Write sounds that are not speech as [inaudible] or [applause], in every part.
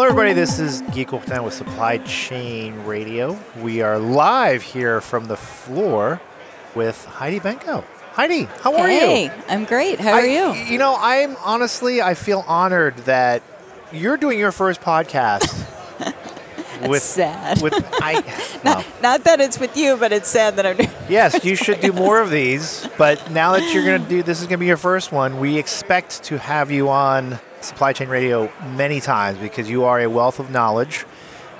Hello, everybody. This is Geek Wolfman with Supply Chain Radio. We are live here from the floor with Heidi Benko. Heidi, how are hey, you? I'm great. How are I- you? You know, I'm honestly, I feel honored that you're doing your first podcast [laughs] with sad. With [laughs] I, well, Not that it's with you, but it's sad that I'm doing. [laughs] yes, you should do more of these. But now that you're going to do, this is going to be your first one. We expect to have you on Supply Chain Radio many times because you are a wealth of knowledge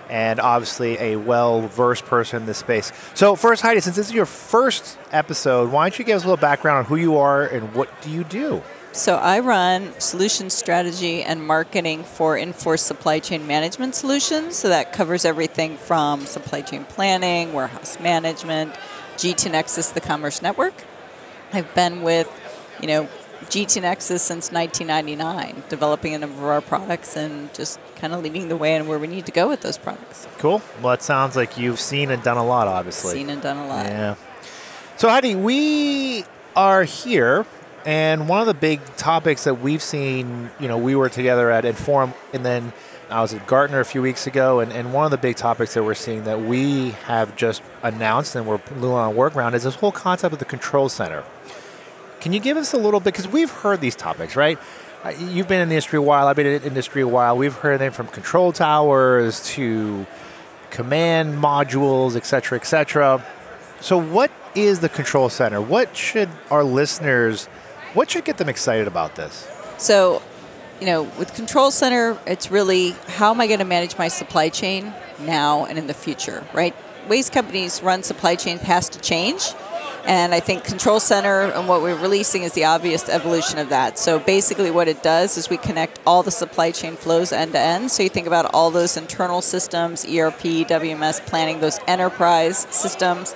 and obviously a well-versed person in this space. So first, Heidi, since this is your first episode, why don't you give us a little background on who you are and what do you do? So I run solution strategy and marketing for Infor Supply Chain Management Solutions. So that covers everything from supply chain planning, warehouse management, GT Nexus, the Commerce Network. I've been with, you know, GT Nexus since 1999, developing a number of our products and just kind of leading the way on where we need to go with those products. Cool. Well, it sounds like you've seen and done a lot, obviously. Seen and done a lot. Yeah. So, Heidi, we are here, and one of the big topics that we've seen, you know, we were together at Inforum, and then I was at Gartner a few weeks ago, and, and one of the big topics that we're seeing that we have just announced and we're a little on work around is this whole concept of the control center. Can you give us a little bit, because we've heard these topics, right? You've been in the industry a while, I've been in the industry a while. We've heard them from control towers to command modules, et cetera, et cetera. So, what is the control center? What should our listeners, what should get them excited about this? So, you know, with Control Center, it's really how am I going to manage my supply chain now and in the future, right? Waste companies run supply chain has to change. And I think Control Center and what we're releasing is the obvious evolution of that. So basically, what it does is we connect all the supply chain flows end to end. So you think about all those internal systems, ERP, WMS planning, those enterprise systems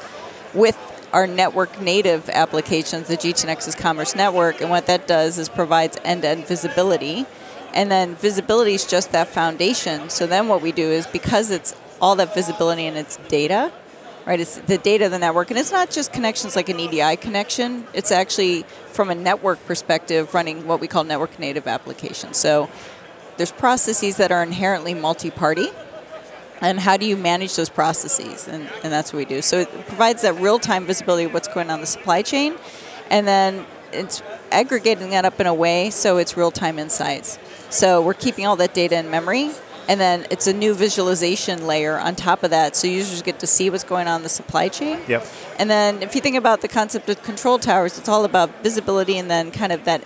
with our network native applications, the GT Nexus Commerce Network, and what that does is provides end-to-end visibility. And then visibility is just that foundation. So then what we do is because it's all that visibility and it's data, right? It's the data of the network, and it's not just connections like an EDI connection. It's actually from a network perspective, running what we call network native applications. So there's processes that are inherently multi-party, and how do you manage those processes and, and that's what we do so it provides that real-time visibility of what's going on in the supply chain and then it's aggregating that up in a way so it's real-time insights so we're keeping all that data in memory and then it's a new visualization layer on top of that so users get to see what's going on in the supply chain Yep. and then if you think about the concept of control towers, it's all about visibility and then kind of that,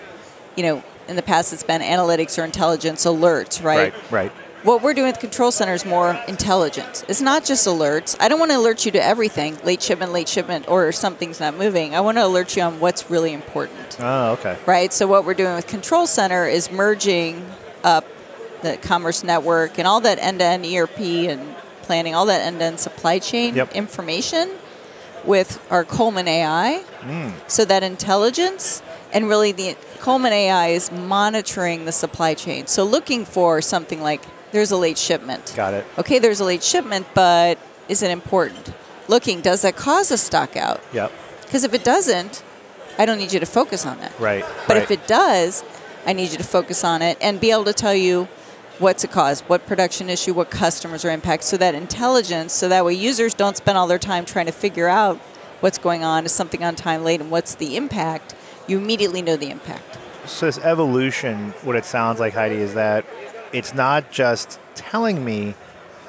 you know, in the past it's been analytics or intelligence alerts, right? Right, right. What we're doing with Control Center is more intelligence. It's not just alerts. I don't want to alert you to everything, late shipment, late shipment, or something's not moving. I want to alert you on what's really important, Oh, okay. right? So what we're doing with Control Center is merging up the commerce network and all that end-to-end ERP and planning, all that end-to-end supply chain Yep. information with our Coleman AI. Mm. So that intelligence and really the Coleman AI is monitoring the supply chain. So looking for something like there's a late shipment. Got it. Okay, there's a late shipment, but is it important? Looking, does that cause a stock out? Yep. Because if it doesn't, I don't need you to focus on that. Right. But right. if it does, I need you to focus on it and be able to tell you what's a cause, what production issue, what customers are impacted. So that intelligence, so that way users don't spend all their time trying to figure out what's going on, is something on time late, and what's the impact. You immediately know the impact. So this evolution, what it sounds like, Heidi, is that it's not just telling me.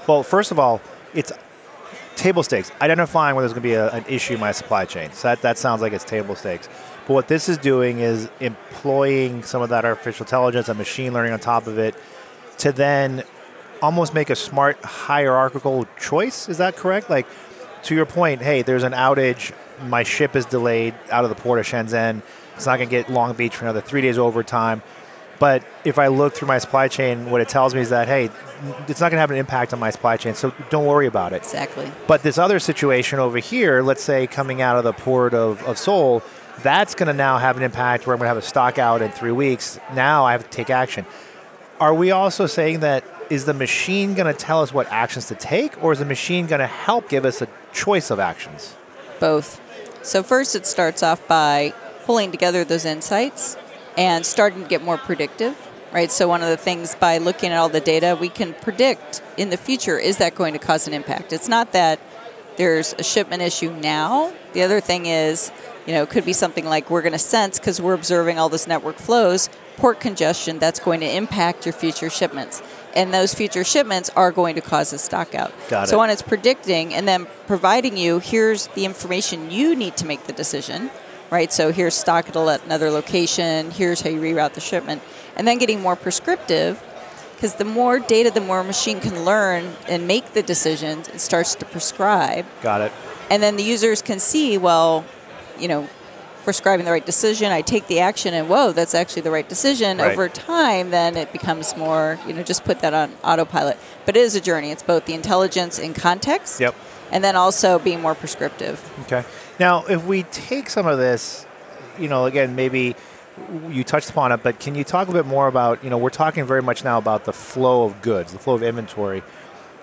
Well, first of all, it's table stakes, identifying whether there's going to be a, an issue in my supply chain. So that, that sounds like it's table stakes. But what this is doing is employing some of that artificial intelligence and machine learning on top of it to then almost make a smart hierarchical choice. Is that correct? Like, to your point, hey, there's an outage. My ship is delayed out of the port of Shenzhen. It's not going to get Long Beach for another three days overtime. But if I look through my supply chain, what it tells me is that, hey, it's not going to have an impact on my supply chain, so don't worry about it. Exactly. But this other situation over here, let's say coming out of the port of, of Seoul, that's going to now have an impact where I'm going to have a stock out in three weeks. Now I have to take action. Are we also saying that is the machine going to tell us what actions to take, or is the machine going to help give us a choice of actions? Both. So first, it starts off by pulling together those insights and starting to get more predictive. right? So one of the things by looking at all the data, we can predict in the future is that going to cause an impact. It's not that there's a shipment issue now. The other thing is, you know, it could be something like we're going to sense because we're observing all this network flows, port congestion that's going to impact your future shipments. And those future shipments are going to cause a stock out. Got so when it's predicting and then providing you, here's the information you need to make the decision, right? So here's stock at another location, here's how you reroute the shipment, and then getting more prescriptive because the more data the more a machine can learn and make the decisions, it starts to prescribe. Got it. And then the users can see, well, you know, prescribing the right decision, I take the action and whoa, that's actually the right decision. Right. Over time, then it becomes more, you know, just put that on autopilot. But it is a journey. It's both the intelligence in context Yep. and then also being more prescriptive. Okay. Now, if we take some of this, you know, again, maybe you touched upon it, but can you talk a bit more about, you know, we're talking very much now about the flow of goods, the flow of inventory.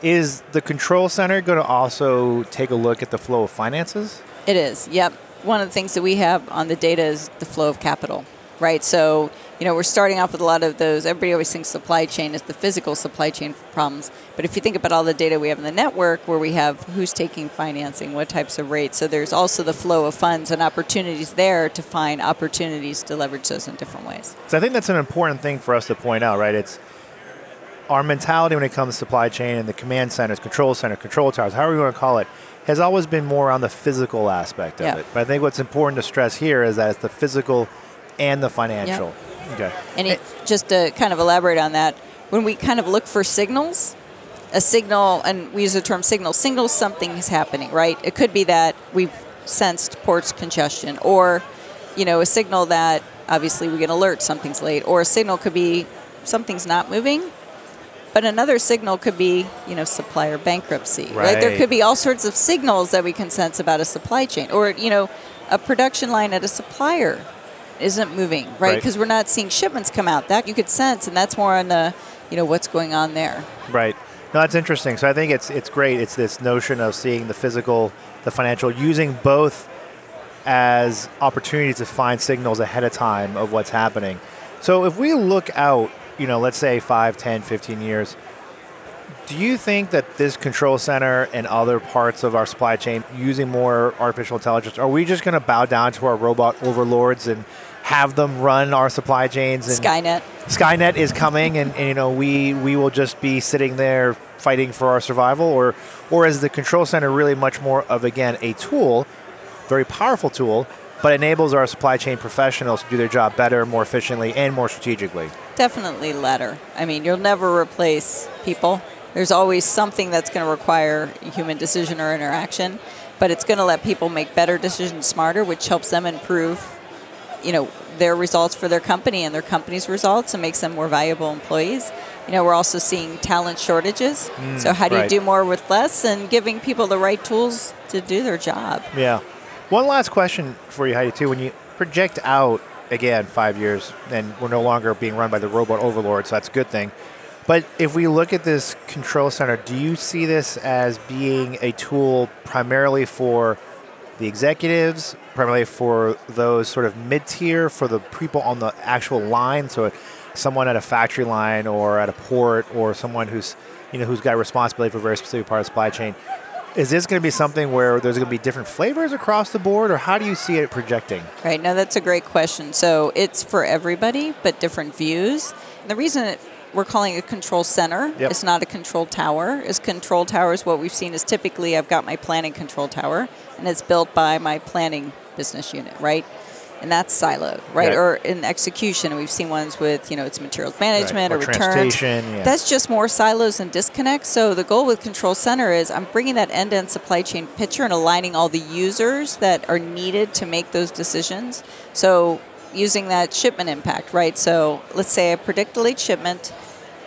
Is the control center going to also take a look at the flow of finances? It is, yep. One of the things that we have on the data is the flow of capital, right? So, you know, we're starting off with a lot of those. Everybody always thinks supply chain is the physical supply chain problems. But if you think about all the data we have in the network, where we have who's taking financing, what types of rates, so there's also the flow of funds and opportunities there to find opportunities to leverage those in different ways. So I think that's an important thing for us to point out, right? It's our mentality when it comes to supply chain and the command centers, control center, control towers, however you want to call it, has always been more on the physical aspect of Yeah. it. But I think what's important to stress here is that it's the physical and the financial. Okay. And it, just to kind of elaborate on that, when we kind of look for signals, a signal, and we use the term signal, signals something is happening, right? It could be that we've sensed ports congestion, or, you know, a signal that obviously we get alert something's late, or a signal could be something's not moving. But another signal could be, you know, supplier bankruptcy, right? There could be all sorts of signals that we can sense about a supply chain, or you know, a production line at a supplier isn't moving, right? Right. Because we're not seeing shipments come out. That you could sense, and that's more on the, you know, what's going on there. Right. No, that's interesting. So I think it's it's great. It's this notion of seeing the physical, the financial, using both as opportunities to find signals ahead of time of what's happening. So if we look out, you know, let's say 5, 10, 15 years, do you think that this control center and other parts of our supply chain using more artificial intelligence, are we just going to bow down to our robot overlords and have them run our supply chains and Skynet. Skynet is coming, and, and you know we we will just be sitting there fighting for our survival, or or is the control center really much more of again a tool, very powerful tool, but enables our supply chain professionals to do their job better, more efficiently, and more strategically. Definitely latter. I mean, you'll never replace people. There's always something that's going to require human decision or interaction, but it's going to let people make better decisions smarter, which helps them improve, you know, their results for their company and their company's results and makes them more valuable employees. You know, we're also seeing talent shortages. Mm, so how do right. you do more with less and giving people the right tools to do their job? Yeah. One last question for you, Heidi, too. When you project out again five years, and we're no longer being run by the robot overlord, so that's a good thing. But if we look at this control center, do you see this as being a tool primarily for the executives, primarily for those sort of mid tier, for the people on the actual line? So, someone at a factory line or at a port, or someone who's you know who's got responsibility for a very specific part of the supply chain. Is this going to be something where there's going to be different flavors across the board, or how do you see it projecting? Right. now that's a great question. So it's for everybody, but different views. And the reason it, we're calling a control center, Yep. it's not a control tower. Is control towers what we've seen is typically I've got my planning control tower, and it's built by my planning business unit, right? And that's siloed, right? Or in execution, we've seen ones with you know it's materials management Or or, returns. yeah. That's just more silos and disconnects. So the goal with Control Center is I'm bringing that end-to-end supply chain picture and aligning all the users that are needed to make those decisions. So using that shipment impact, right? So let's say I predict a late shipment.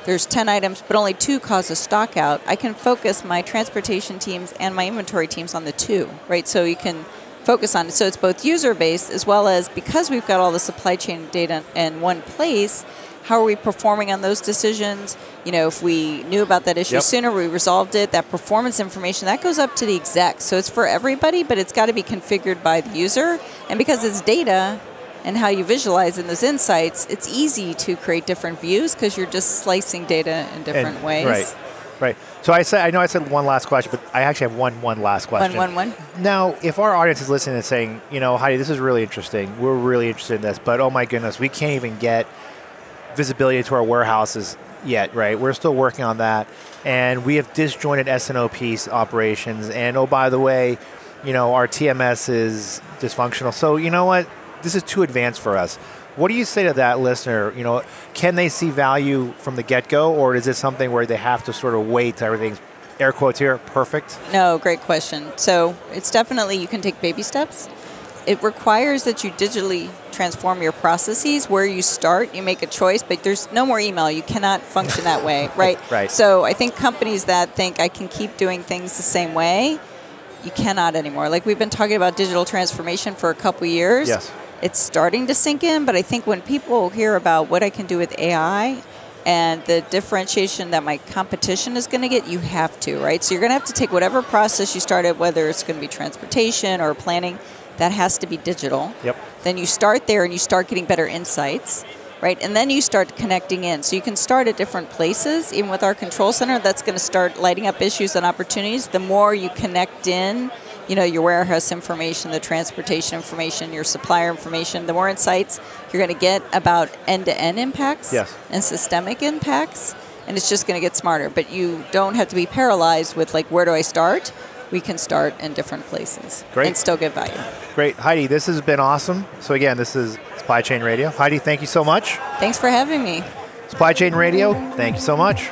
There's 10 items, but only two cause a stock out. I can focus my transportation teams and my inventory teams on the two, right? So you can focus on it. So it's both user based as well as because we've got all the supply chain data in one place, how are we performing on those decisions? You know, if we knew about that issue Yep. sooner, we resolved it, that performance information, that goes up to the exec. So it's for everybody, but it's got to be configured by the user. And because it's data, and how you visualize in those insights, it's easy to create different views because you're just slicing data in different And- ways. Right. Right. So I said I know I said one last question, but I actually have one one last question. One, one, one. Now, if our audience is listening and saying, you know, Heidi, this is really interesting. We're really interested in this, but oh my goodness, we can't even get visibility to our warehouses yet, right? We're still working on that, and we have disjointed S&OP operations. And oh, by the way, you know, our TMS is dysfunctional. So you know what? This is too advanced for us. What do you say to that listener? You know, can they see value from the get-go, or is it something where they have to sort of wait till everything's air quotes here perfect? No, great question. So it's definitely you can take baby steps. It requires that you digitally transform your processes. Where you start, you make a choice, but there's no more email. You cannot function that way, [laughs] right? Right. So I think companies that think I can keep doing things the same way, you cannot anymore. Like we've been talking about digital transformation for a couple years. Yes. It's starting to sink in, but I think when people hear about what I can do with AI and the differentiation that my competition is going to get, you have to, right? So you're going to have to take whatever process you started, whether it's going to be transportation or planning, that has to be digital. Yep. Then you start there and you start getting better insights, right? And then you start connecting in. So you can start at different places. Even with our control center, that's going to start lighting up issues and opportunities. The more you connect in, you know, your warehouse information, the transportation information, your supplier information, the more insights you're going to get about end-to-end impacts Yes. and systemic impacts. And it's just going to get smarter. But you don't have to be paralyzed with like, where do I start? We can start in different places Great. and still get value. Great, Heidi. This has been awesome. So again, this is Supply Chain Radio. Heidi, thank you so much. Thanks for having me. Supply Chain Radio, thank you so much.